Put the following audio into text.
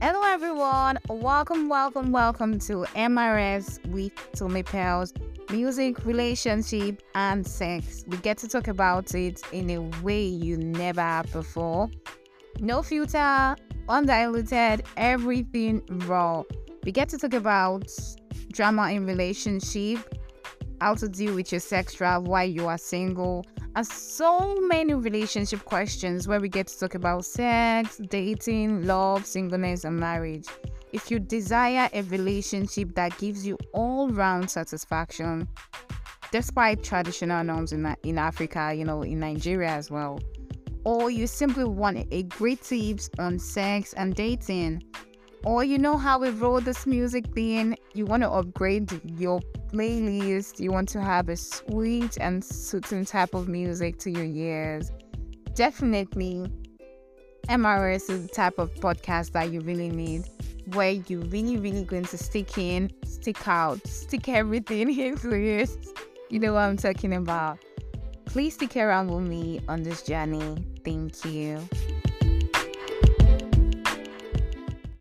everyone. Welcome, welcome, welcome to MRS with Tommy Pels Music, Relationship, and Sex. We get to talk about it in a way you never have before. No filter, undiluted, everything raw. We get to talk about drama in relationship, how to deal with your sex drive while you are single, and so many relationship questions where we get to talk about sex, dating, love, singleness, and marriage. If you desire a relationship that gives you all round satisfaction, despite traditional norms in, in Africa, you know, in Nigeria as well, or you simply want a great tips on sex and dating, or you know how we roll this music thing, you want to upgrade your playlist, you want to have a sweet and soothing type of music to your ears, definitely MRS is the type of podcast that you really need, where you really, really going to stick in, stick out, stick everything into it. You know what I'm talking about. Please stick around with me on this journey. Thank you.